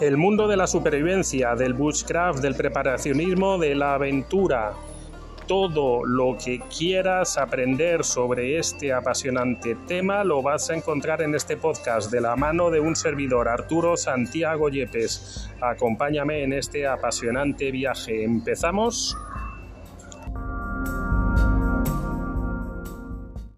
El mundo de la supervivencia, del bushcraft, del preparacionismo, de la aventura. Todo lo que quieras aprender sobre este apasionante tema lo vas a encontrar en este podcast de la mano de un servidor, Arturo Santiago Yepes. Acompáñame en este apasionante viaje. ¿Empezamos?